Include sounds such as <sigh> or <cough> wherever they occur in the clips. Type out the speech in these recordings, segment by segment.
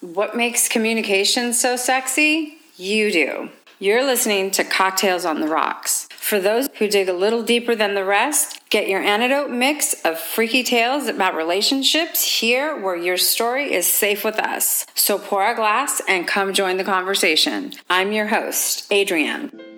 What makes communication so sexy? You do. You're listening to Cocktails on the Rocks. For those who dig a little deeper than the rest, get your antidote mix of freaky tales about relationships here where your story is safe with us. So pour a glass and come join the conversation. I'm your host, Adrienne.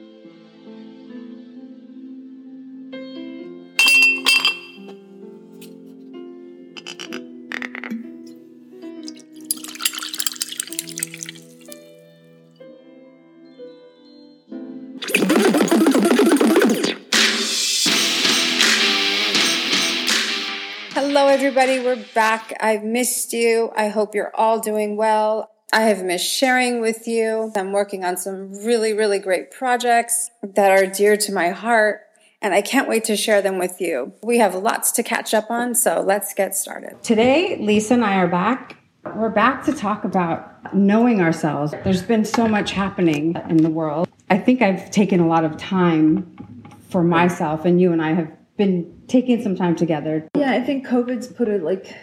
Everybody. We're back. I've missed you. I hope you're all doing well. I have missed sharing with you. I'm working on some really, really great projects that are dear to my heart, and I can't wait to share them with you. We have lots to catch up on, so let's get started. Today, Lisa and I are back. We're back to talk about knowing ourselves. There's been so much happening in the world. I think I've taken a lot of time for myself, and you and I have been taking some time together. Yeah, I think COVID's put a like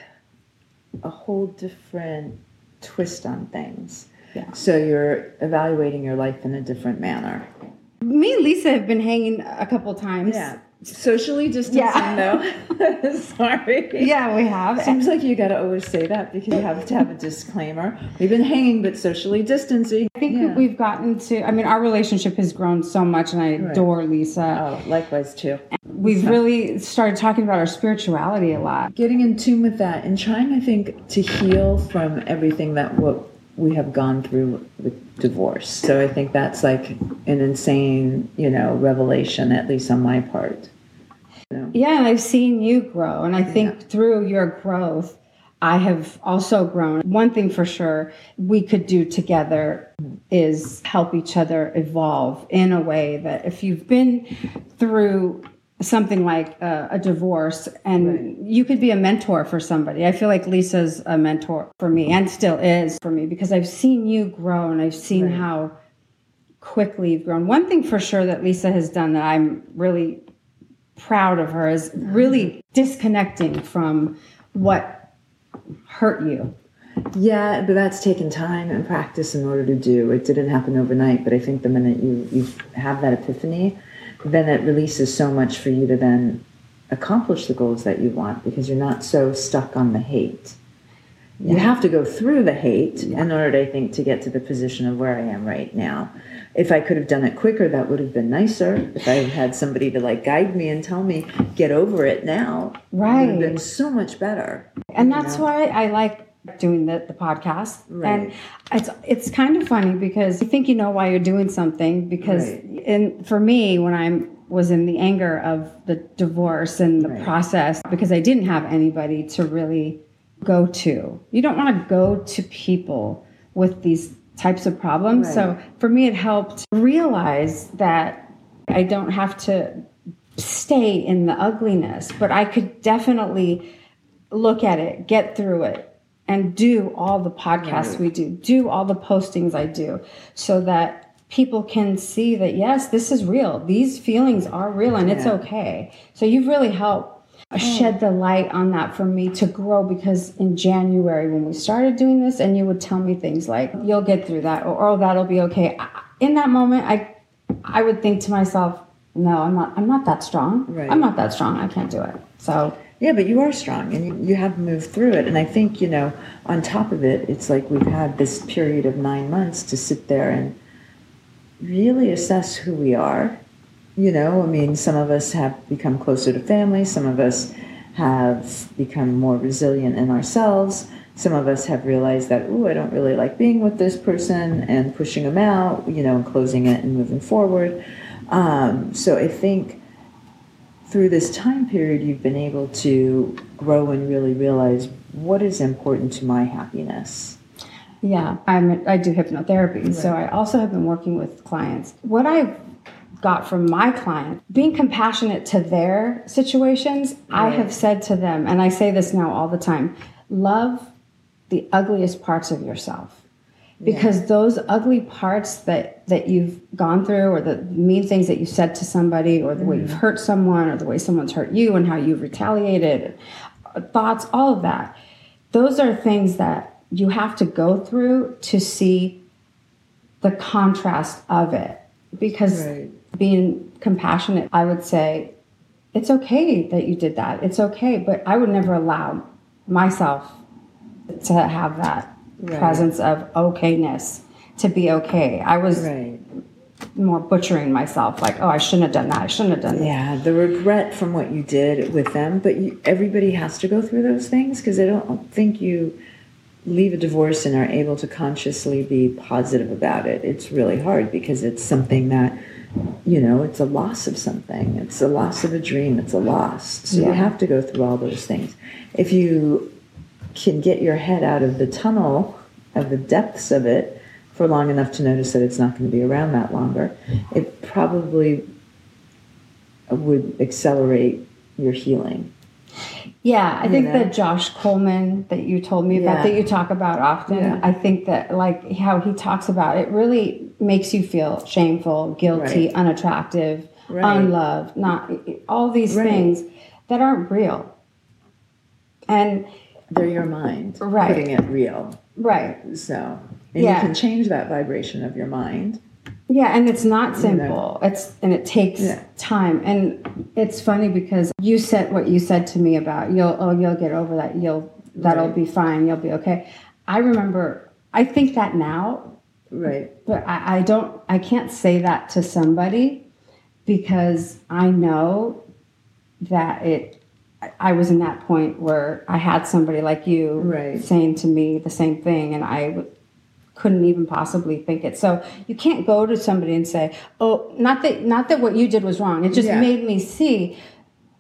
a whole different twist on things. Yeah. So you're evaluating your life in a different manner. Me and Lisa have been hanging a couple times. Yeah. Socially distancing Yeah. though. <laughs> Sorry. Yeah, we have. Seems like you gotta always say that because you have to have a disclaimer. We've been hanging but socially distancing. I think Yeah. we've gotten to, I mean, our relationship has grown so much, and I adore Lisa. Oh, likewise too. We've really started talking about our spirituality a lot. Getting in tune with that and trying, I think, to heal from everything that what we have gone through with divorce. So I think that's like an insane, you know, revelation, at least on my part. Yeah, and I've seen you grow, and I think through your growth, I have also grown. One thing for sure we could do together is help each other evolve in a way that if you've been through something like a, a divorce and you could be a mentor for somebody. I feel like Lisa's a mentor for me and still is for me because I've seen you grow and I've seen how quickly you've grown. One thing for sure that Lisa has done that I'm really proud of her is really mm-hmm. disconnecting from what hurt you. Yeah, but that's taken time and practice in order to do. It didn't happen overnight, but I think the minute you, you have that epiphany, then it releases so much for you to then accomplish the goals that you want because you're not so stuck on the hate. You have to go through the hate in order, I think, to get to the position of where I am right now. If I could have done it quicker, that would have been nicer. If I had somebody to like guide me and tell me, get over it now, right, it would have been so much better. And that's why I like doing the, the podcast. And it's it's kind of funny because you think you know why you're doing something because Right. In for me when I'm was in the anger of the divorce and the process because I didn't have anybody to really go to. You don't want to go to people with these types of problems. So for me it helped realize that I don't have to stay in the ugliness, but I could definitely look at it, get through it, and do all the podcasts we do, do all the postings I do, so that people can see that yes, this is real. These feelings are real and it's okay. So you've really helped shed the light on that for me to grow because in January when we started doing this and you would tell me things like you'll get through that or oh that'll be okay. In that moment I I would think to myself, no, I'm not I'm not that strong. Right. I'm not that strong. I can't do it. So Yeah, but you are strong and you, you have moved through it. And I think, you know, on top of it, it's like we've had this period of nine months to sit there and really assess who we are. You know, I mean, some of us have become closer to family, some of us have become more resilient in ourselves. Some of us have realized that, ooh, I don't really like being with this person and pushing them out, you know, and closing it and moving forward. Um, so I think through this time period, you've been able to grow and really realize what is important to my happiness. Yeah, I'm, I do hypnotherapy. So I also have been working with clients. What I've got from my client, being compassionate to their situations, I have said to them, and I say this now all the time love the ugliest parts of yourself. Because those ugly parts that, that you've gone through, or the mean things that you said to somebody, or the way you've mm. hurt someone, or the way someone's hurt you, and how you've retaliated, thoughts, all of that, those are things that you have to go through to see the contrast of it. Because Right. being compassionate, I would say it's okay that you did that. It's okay, but I would never allow myself to have that Right. presence of okayness to be okay. I was Right. more butchering myself, like, oh, I shouldn't have done that. I shouldn't have done that. Yeah, the regret from what you did with them, but you, everybody has to go through those things because I don't think you leave a divorce and are able to consciously be positive about it. It's really hard because it's something that, you know, it's a loss of something. It's a loss of a dream. It's a loss. So Yeah. you have to go through all those things. If you can get your head out of the tunnel of the depths of it for long enough to notice that it's not going to be around that longer, it probably would accelerate your healing. Yeah, I think know? that Josh Coleman that you told me about, Yeah. that you talk about often, Yeah. I think that like how he talks about it really makes you feel shameful, guilty, Right. unattractive, Right. unloved, not all these Right. things that aren't real. And They're your mind Right. putting it real. right. So, and Yeah. you can change that vibration of your mind. Yeah, and it's not know. simple. It's and it takes Yeah. time. And it's funny because you said what you said to me about you'll oh you'll get over that. You'll that'll Right. be fine. You'll be okay. I remember I think that now, Right. but I, I don't I can't say that to somebody because I know that it I- was in that point where I had somebody like you Right. saying to me the same thing and I couldn't even possibly think it. So you can't go to somebody and say, "Oh, not that not that what you did was wrong. It just Yeah. made me see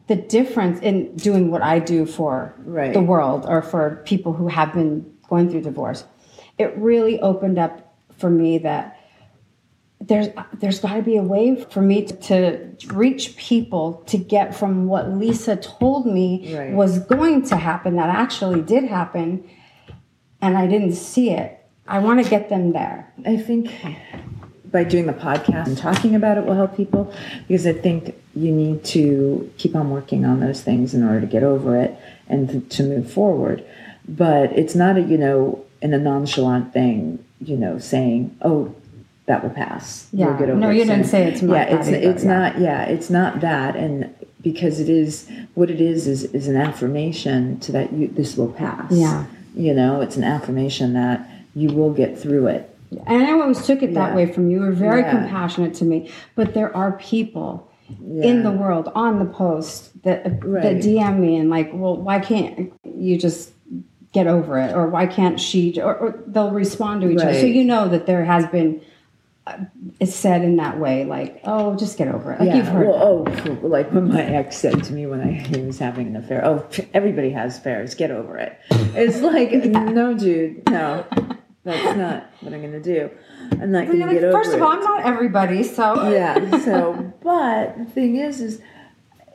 the difference in doing what I do for Right. the world or for people who have been going through divorce." It really opened up for me that there's there's got to be a way for me to, to reach people to get from what Lisa told me Right. was going to happen that actually did happen and I didn't see it. I want to get them there. I think by doing the podcast and talking about it will help people because I think you need to keep on working on those things in order to get over it and to, move forward. But it's not a, you know, in a nonchalant thing, you know, saying, oh, that will pass. You'll Yeah. get over No, you didn't say it's not Yeah, it's, either, it's yeah. not, yeah, it's not that. And because it is, what it is, is, is an affirmation to that you, this will pass. Yeah. You know, it's an affirmation that you will get through it. And I always took it that Yeah. way from you. You were very Yeah. compassionate to me. But there are people Yeah. in the world on the post that uh, that DM me and like, well, why can't you just get over it, or why can't she? Or, or they'll respond to each other. So you know that there has been. Uh, It's said in that way, like, "Oh, just get over it." Like you've heard. well, oh, like when my ex said to me when I he was having an affair, "Oh, everybody has affairs. Get over it." It's <laughs> like, no, dude, no, that's not what I'm gonna do. I'm not gonna like, get over First of it. all, I'm not everybody, so yeah. So, <laughs> but the thing is, is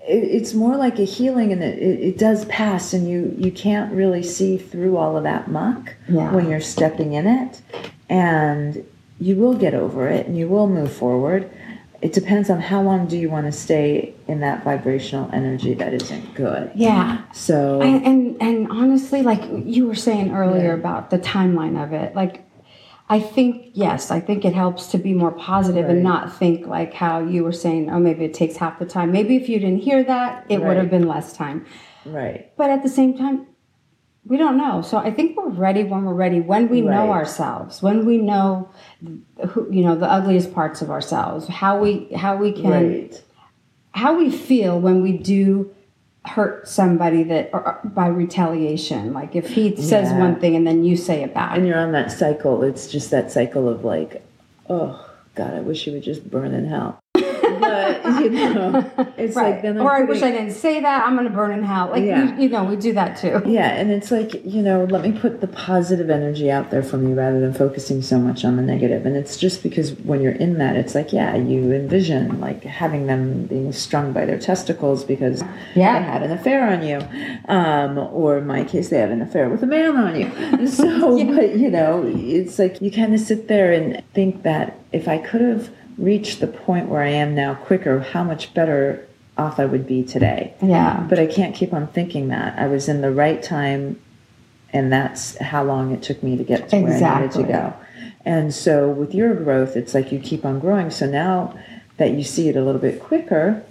it, it's more like a healing, and it, it, it does pass, and you you can't really see through all of that muck Yeah. when you're stepping in it, and you will get over it, and you will move forward. It depends on how long do you want to stay in that vibrational energy that isn't good. yeah. So And, and and honestly, like you were saying earlier Yeah. about the timeline of it, like I think yes, I think it helps to be more positive and Right. not think like how you were saying. Oh, maybe it takes half the time. Maybe if you didn't hear that, it would have been less time. right, But at the same time, we don't know. So I think we're ready when we're ready. When we know ourselves, when we know, who, you know, the ugliest parts of ourselves, how we how we can right, how we feel when we do hurt somebody that or, by retaliation like if he says Yeah. one thing and then you say it back and you're on that cycle. It's just that cycle of like, oh God, I wish you would just burn in hell. But you know, <laughs> it's right like then I'm or i wish i didn't say that i'm gonna burn in hell like Yeah. we, you know we do that too Yeah, and it's like, you know, let me put the positive energy out there for you rather than focusing so much on the negative. And it's just because when you're in that, it's like, yeah, you envision like having them being strung by their testicles because Yeah. they had an affair on you. Um, or in my case, they had an affair with a man on you. <laughs> So, but you know, it's like you kind of sit there and think that if I could have reached the point where I am now quicker, how much better off I would be today yeah but I can't keep on thinking that. I was in the right time and that's how long it took me to get to where I needed to go. And so with your growth, it's like you keep on growing. So now that you see it a little bit quicker,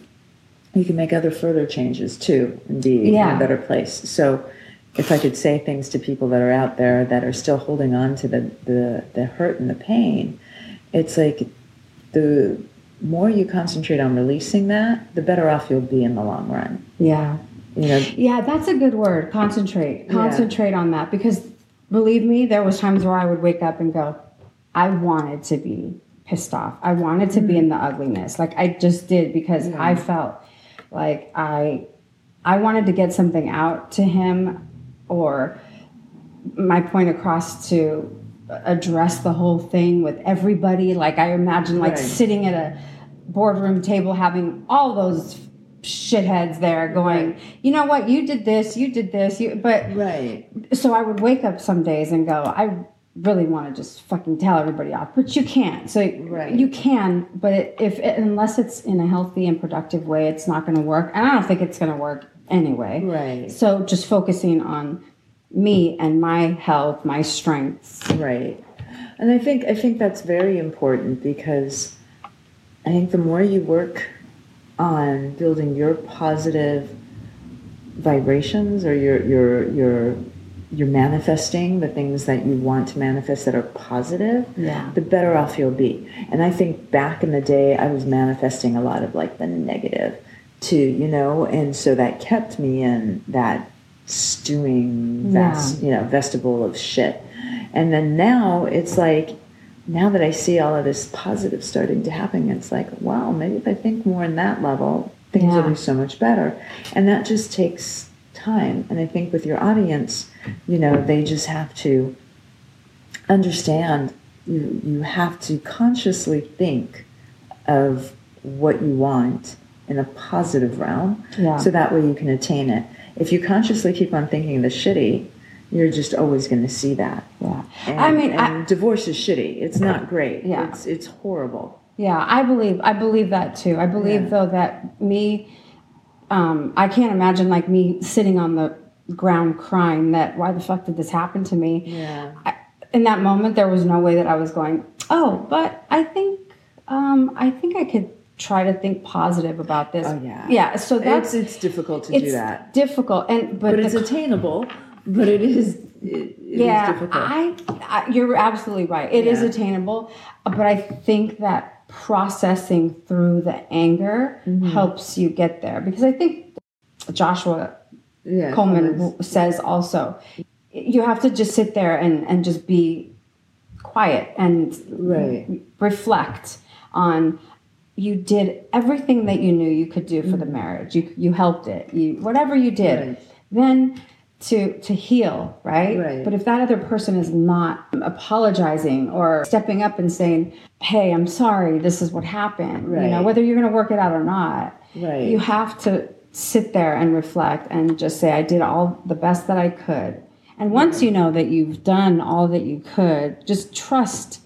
you can make other further changes too and be in a better place. So if I could say things to people that are out there that are still holding on to the, the, the hurt and the pain, it's like the more you concentrate on releasing that, the better off you'll be in the long run. Yeah. You know, Yeah, that's a good word. Concentrate. Concentrate on that because believe me, there was times where I would wake up and go, I wanted to be pissed off. I wanted to be mm-hmm. in the ugliness. Like I just did because I felt like I I wanted to get something out to him or my point across to address the whole thing with everybody. Like I imagine like Right. sitting at a boardroom table having all those shitheads there going, you know what, you did this, you did this, you but right. so I would wake up some days and go, I really want to just fucking tell everybody off, but you can't. So Right. you can, but it, if unless it's in a healthy and productive way, it's not going to work. And I don't think it's going to work anyway. Right. So just focusing on me and my health, my strengths. Right. And I think I think that's very important because I think the more you work on building your positive vibrations or your your your you're manifesting the things that you want to manifest that are positive, Yeah. the better off you'll be. And I think back in the day, I was manifesting a lot of like the negative too, you know, and so that kept me in that stewing vest, you know, vestibule of shit. And then now it's like, now that I see all of this positive starting to happen, it's like, wow, maybe if I think more in that level, things will be so much better. And that just takes time. And I think with your audience, you know, they just have to understand you, you have to consciously think of what you want in a positive realm Yeah. so that way you can attain it. If you consciously keep on thinking the shitty, you're just always going to see that. Yeah. And, I mean, I, divorce is shitty. It's not great. Yeah. It's it's horrible. Yeah, I believe I believe that too. I believe Yeah. though that me um I can't imagine like me sitting on the ground crying that why the fuck did this happen to me? Yeah. I, in that moment there was no way that I was going, "Oh, but I think um I think I could try to think positive about this." Oh, yeah. Yeah, so that's It's it's difficult to it's do that. difficult and but, But it's the attainable. But it is it, it is yeah, difficult. I, I you're absolutely right. It is Yeah. attainable, but I think that processing through the anger Mm-hmm. helps you get there because I think Joshua yeah, Coleman says also you have to just sit there and and just be quiet and Right. reflect on you did everything that you knew you could do for the marriage. You you helped it. You whatever you did. Mm-hmm. Right. Then to to heal, right? Right. But if that other person is not apologizing or stepping up and saying, "Hey, I'm sorry. This is what happened." You know, whether you're going to work it out or not. Right. You have to sit there and reflect and just say, "I did all the best that I could." And once you know that you've done all that you could, just trust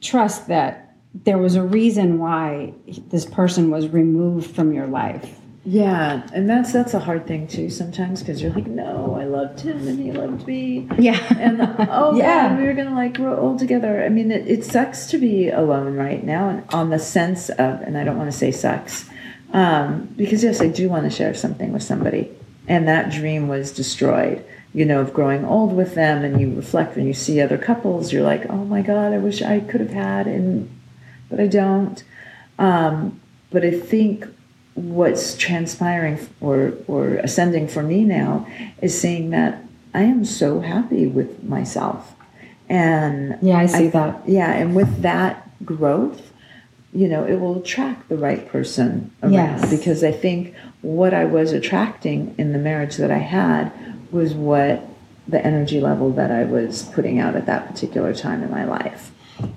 trust that there was a reason why this person was removed from your life. Yeah, and that's that's a hard thing too sometimes because you're like, no, I loved him and he loved me. Yeah. And oh <laughs> Yeah. we were gonna like grow old together. I mean, it, it sucks to be alone right now, and on the sense of, and I don't want to say sucks, um, because yes, I do want to share something with somebody, and that dream was destroyed. You know, of growing old with them, and you reflect when you see other couples, you're like, oh my god, I wish I could have had, and but I don't. Um, but I think what's transpiring or or ascending for me now is seeing that I am so happy with myself, and Yeah, I see that. yeah, and with that growth, you know, it will attract the right person around Yes. because I think what I was attracting in the marriage that I had was what the energy level that I was putting out at that particular time in my life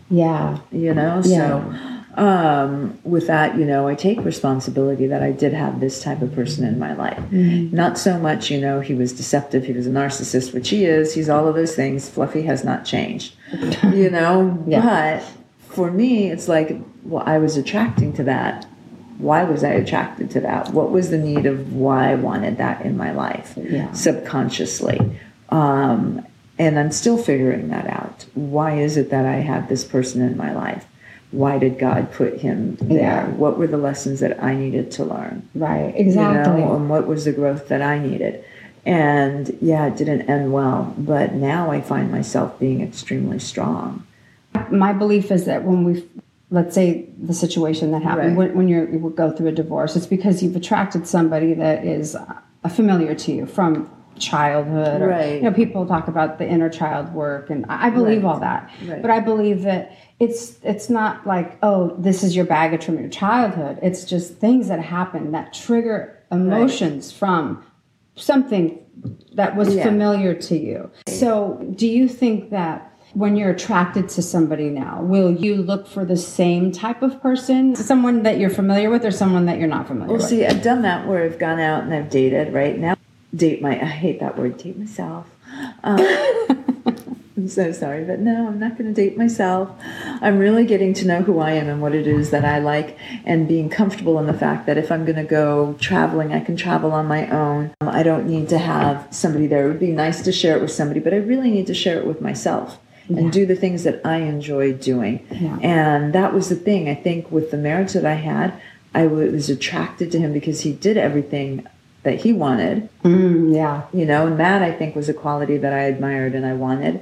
Yeah. you know so um, with that you know i take responsibility that i did have this type of person in my life. Not so much you know he was deceptive he was a narcissist which he is he's all of those things. Fluffy has not changed. <laughs> You know Yeah. but for me it's like well i was attracting to that. Why was i attracted to that? What was the need of why i wanted that in my life? Yeah. subconsciously. Um, and I'm still figuring that out. Why is it that I have this person in my life? Why did God put him there? Yeah. What were the lessons that I needed to learn? Right. Exactly. You know, and what was the growth that I needed? And yeah, it didn't end well, but now I find myself being extremely strong. My belief is that when we, let's say the situation that happened, Right. when, when you're, you go through a divorce, it's because you've attracted somebody that is uh, familiar to you from childhood. Or, Right. You know, people talk about the inner child work, and I believe Right. all that. Right. But I believe that it's it's not like oh this is your baggage from your childhood. It's just things that happen that trigger emotions from something that was Yeah. familiar to you. So, do you think that when you're attracted to somebody now, will you look for the same type of person, someone that you're familiar with, or someone that you're not familiar with? Well, with? see, I've done that where I've gone out and I've dated, right? Now, date my, I hate that word, date myself. Um, <laughs> I'm so sorry, but no, I'm not going to date myself. I'm really getting to know who I am and what it is that I like, and being comfortable in the fact that if I'm going to go traveling, I can travel on my own. Um, I don't need to have somebody there. It would be nice to share it with somebody, but I really need to share it with myself and do the things that I enjoy doing. Yeah. And that was the thing. I think with the marriage that I had, I was attracted to him because he did everything that he wanted. Mm, yeah, you know and that i think was a quality that i admired and i wanted.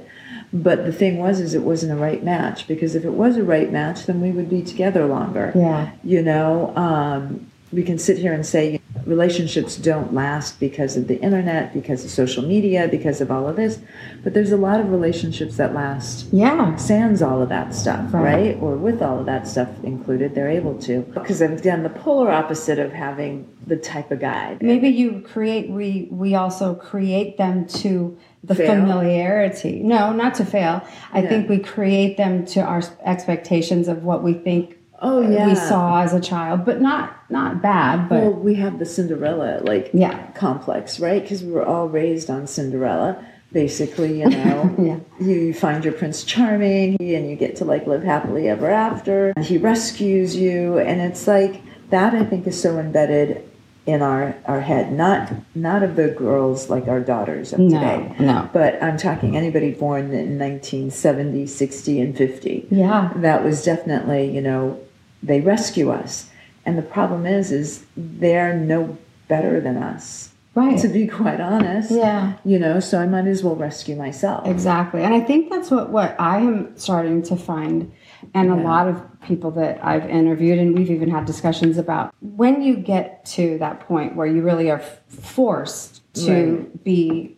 But the thing was is it wasn't a right match because if it was a right match then we would be together longer. Yeah, you know um, we can sit here and say relationships don't last because of the internet because of social media because of all of this but there's a lot of relationships that last yeah. sans all of that stuff, Right. right? Or with all of that stuff included, they're able to. Because I've done the polar opposite of having the type of guy. Maybe you create. We we also create them to the Fail? familiarity. No, not to fail. I Yeah. think we create them to our expectations of what we think Oh yeah. we saw as a child, but not not bad. But Well, we have the Cinderella like Yeah. complex, right? Because we were all raised on Cinderella. Basically, you <laughs> know, Yeah. you find your Prince Charming, and you get to like live happily ever after. And he rescues you, and it's like that. I think is so embedded in our our head, not not of the girls like our daughters of No, today. no. But I'm talking anybody born in 1970, 60, and 50 yeah, that was definitely you know they rescue us and the problem is is they're no better than us right. to be quite honest Yeah. you know so i might as well rescue myself Exactly. And I think that's what, what I am starting to find, and a lot of people that I've interviewed, and we've even had discussions about when you get to that point where you really are forced to Right. be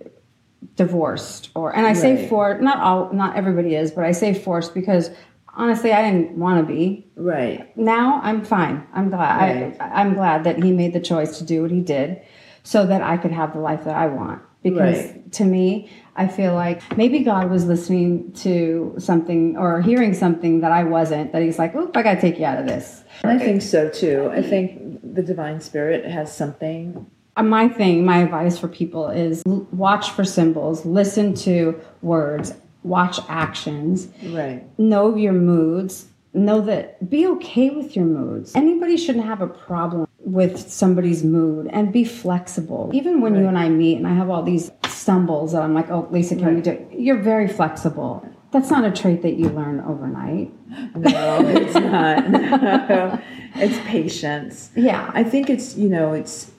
divorced or and I say Right. for not all not everybody is but I say forced because honestly I didn't want to be right now I'm fine. I'm glad. Right. I, I'm glad that he made the choice to do what he did, so that I could have the life that I want. Because Right. to me, I feel like maybe God was listening to something or hearing something that I wasn't. That He's like, "Oop, I got to take you out of this." i think so too i think the divine spirit has something Uh, My thing, my advice for people is l- watch for symbols, listen to words, watch actions, right know your moods know that be okay with your moods. Anybody shouldn't have a problem with somebody's mood and be flexible. Even when you and i meet and i have all these stumbles that i'm like oh lisa can we do it? you're very flexible. That's not a trait that you learn overnight. No it's not. No. <laughs> it's patience. Yeah. I think it's you know it's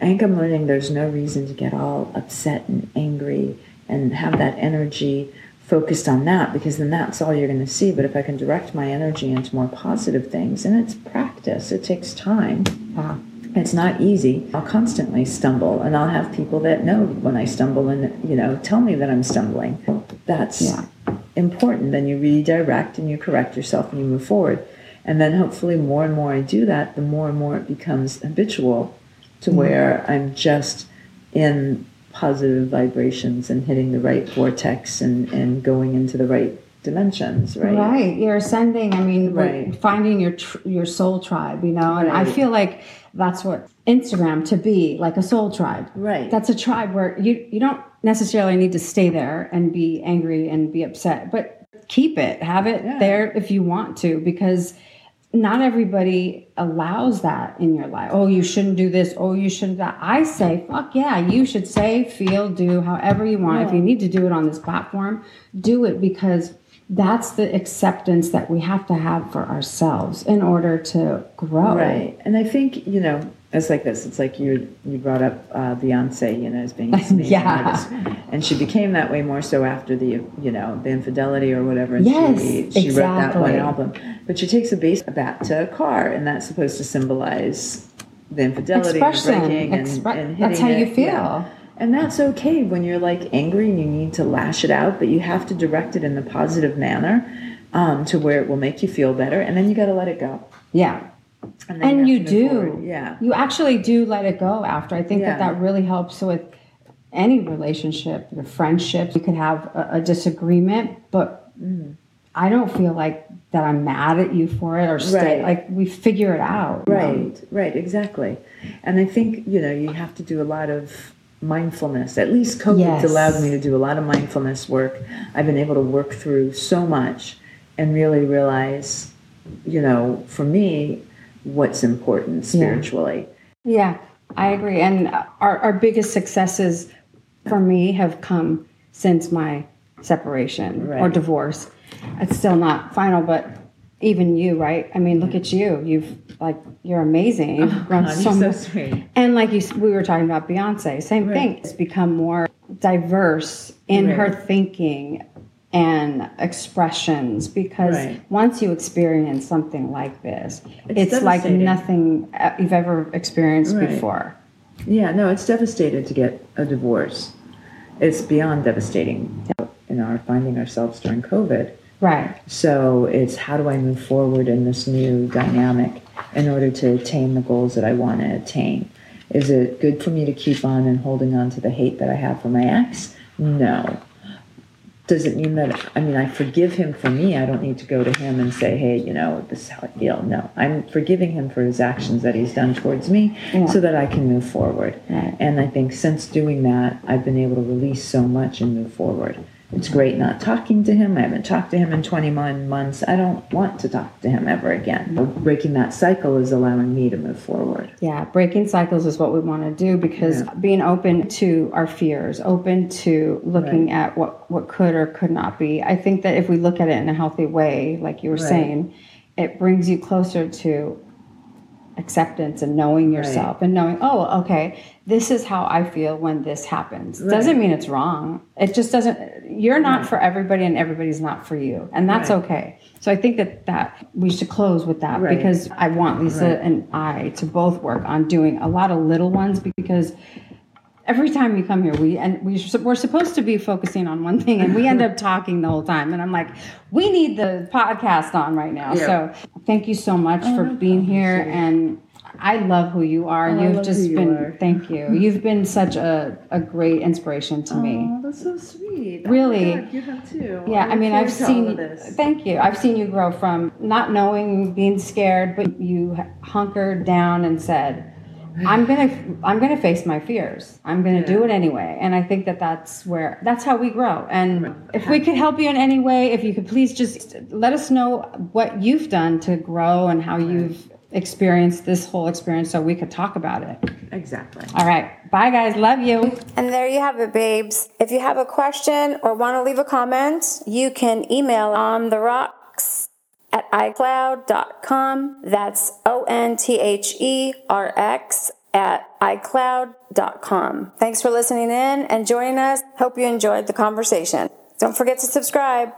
I think I'm learning there's no reason to get all upset and angry and have that energy focused on that because then that's all you're going to see. But if I can direct my energy into more positive things, and it's practice, it takes time. yeah It's not easy. I'll constantly stumble, and I'll have people that know when I stumble and you know tell me that I'm stumbling. That's Yeah. important. Then you redirect and you correct yourself and you move forward. And then hopefully more and more I do that, the more and more it becomes habitual to mm-hmm. where I'm just in positive vibrations and hitting the right vortex and, and going into the right dimensions, right? Right. You're ascending. I mean, Right. finding your tr- your soul tribe. You know, and I feel like that's what Instagram to be like a soul tribe. Right. That's a tribe where you you don't necessarily need to stay there and be angry and be upset, but keep it, have it Yeah. there if you want to, because not everybody allows that in your life. Oh, you shouldn't do this. Oh, you shouldn't that. I say, fuck yeah, you should say, feel, do however you want. If you need to do it on this platform, do it because that's the acceptance that we have to have for ourselves in order to grow. Right. And I think, you know, it's like this. It's like you you brought up uh, Beyonce, you know, as being <laughs> Yeah. artist, and she became that way more so after the you know the infidelity or whatever. And Yes, she, she wrote that one exactly. album, but she takes a bass bat to a car, and that's supposed to symbolize the infidelity and the breaking and, Expre- and that's hitting how you feel. Yeah. And that's okay when you're like angry and you need to lash it out, but you have to direct it in the positive manner um, to where it will make you feel better, and then you got to let it go. Yeah. And, then and have you do forward. yeah. you actually do let it go after i think that Yeah. that really helps with any relationship your friendships you could have a, a disagreement but Mm. I don't feel like that i'm mad at you for it or stay Right. like we figure it out Right, right, exactly. And I think, you know, you have to do a lot of mindfulness. At least COVID's Yes. allowed me to do a lot of mindfulness work. I've been able to work through so much and really realize, you know, for me, what's important spiritually. Yeah, I agree. And our, our biggest successes for me have come since my separation or divorce. It's still not final, but even you, right? I mean, look at you. You've like you're amazing. Oh, you've grown God, so you're so sweet. And like you, we were talking about Beyonce. Same thing. It's become more diverse in her thinking and expressions because Right. once you experience something like this, It's it's, like nothing you've ever experienced Right. before. Yeah, no, it's devastating to get a divorce. It's beyond devastating in our finding ourselves during COVID. Right. So it's how do I move forward in this new dynamic in order to attain the goals that I want to attain? Is it good for me to keep on and holding on to the hate that I have for my ex? No. Does it mean that, I mean, I forgive him for me? I don't need to go to him and say, hey, you know, this is how I feel. No. I'm forgiving him for his actions that he's done towards me so that I can move forward. Right. And I think since doing that, I've been able to release so much and move forward. It's great not talking to him. I haven't talked to him in 21 months. I don't want to talk to him ever again. Breaking that cycle is allowing me to move forward. Yeah, breaking cycles is what we want to do because being open to our fears, open to looking at what what could or could not be. I think that if we look at it in a healthy way, like you were Right. saying, it brings you closer to acceptance and knowing yourself and knowing, oh, okay, this is how I feel when this happens. Doesn't mean it's wrong. It just doesn't you're not for everybody and everybody's not for you. And that's Right. okay. So I think that that we should close with that Right. because I want Lisa Right. and I to both work on doing a lot of little ones because every time you come here we and we we're supposed to be focusing on one thing and we end up <laughs> talking the whole time and I'm like we need the podcast on right now. Yeah. So thank you so much oh, for no being here and I love who you are. Oh, I You've just who you been thank you. <laughs> You've been such a, a great inspiration to me. Oh, that's so sweet. Oh Really? God, you have too. Yeah, I mean, I've seen. This. Thank you. I've seen you grow from not knowing, being scared, but you hunkered down and said, "I'm gonna, I'm gonna face my fears. I'm gonna do it anyway." And I think that that's where that's how we grow. And if we could help you in any way, if you could please just let us know what you've done to grow and how you've experienced this whole experience, so we could talk about it. Exactly. All right, bye guys. Love you. And there you have it, babes. If you have a question or want to leave a comment, you can email on the rocks at iCloud.com. That's O N T H E R X at iCloud.com. Thanks for listening in and joining us. Hope you enjoyed the conversation. Don't forget to subscribe.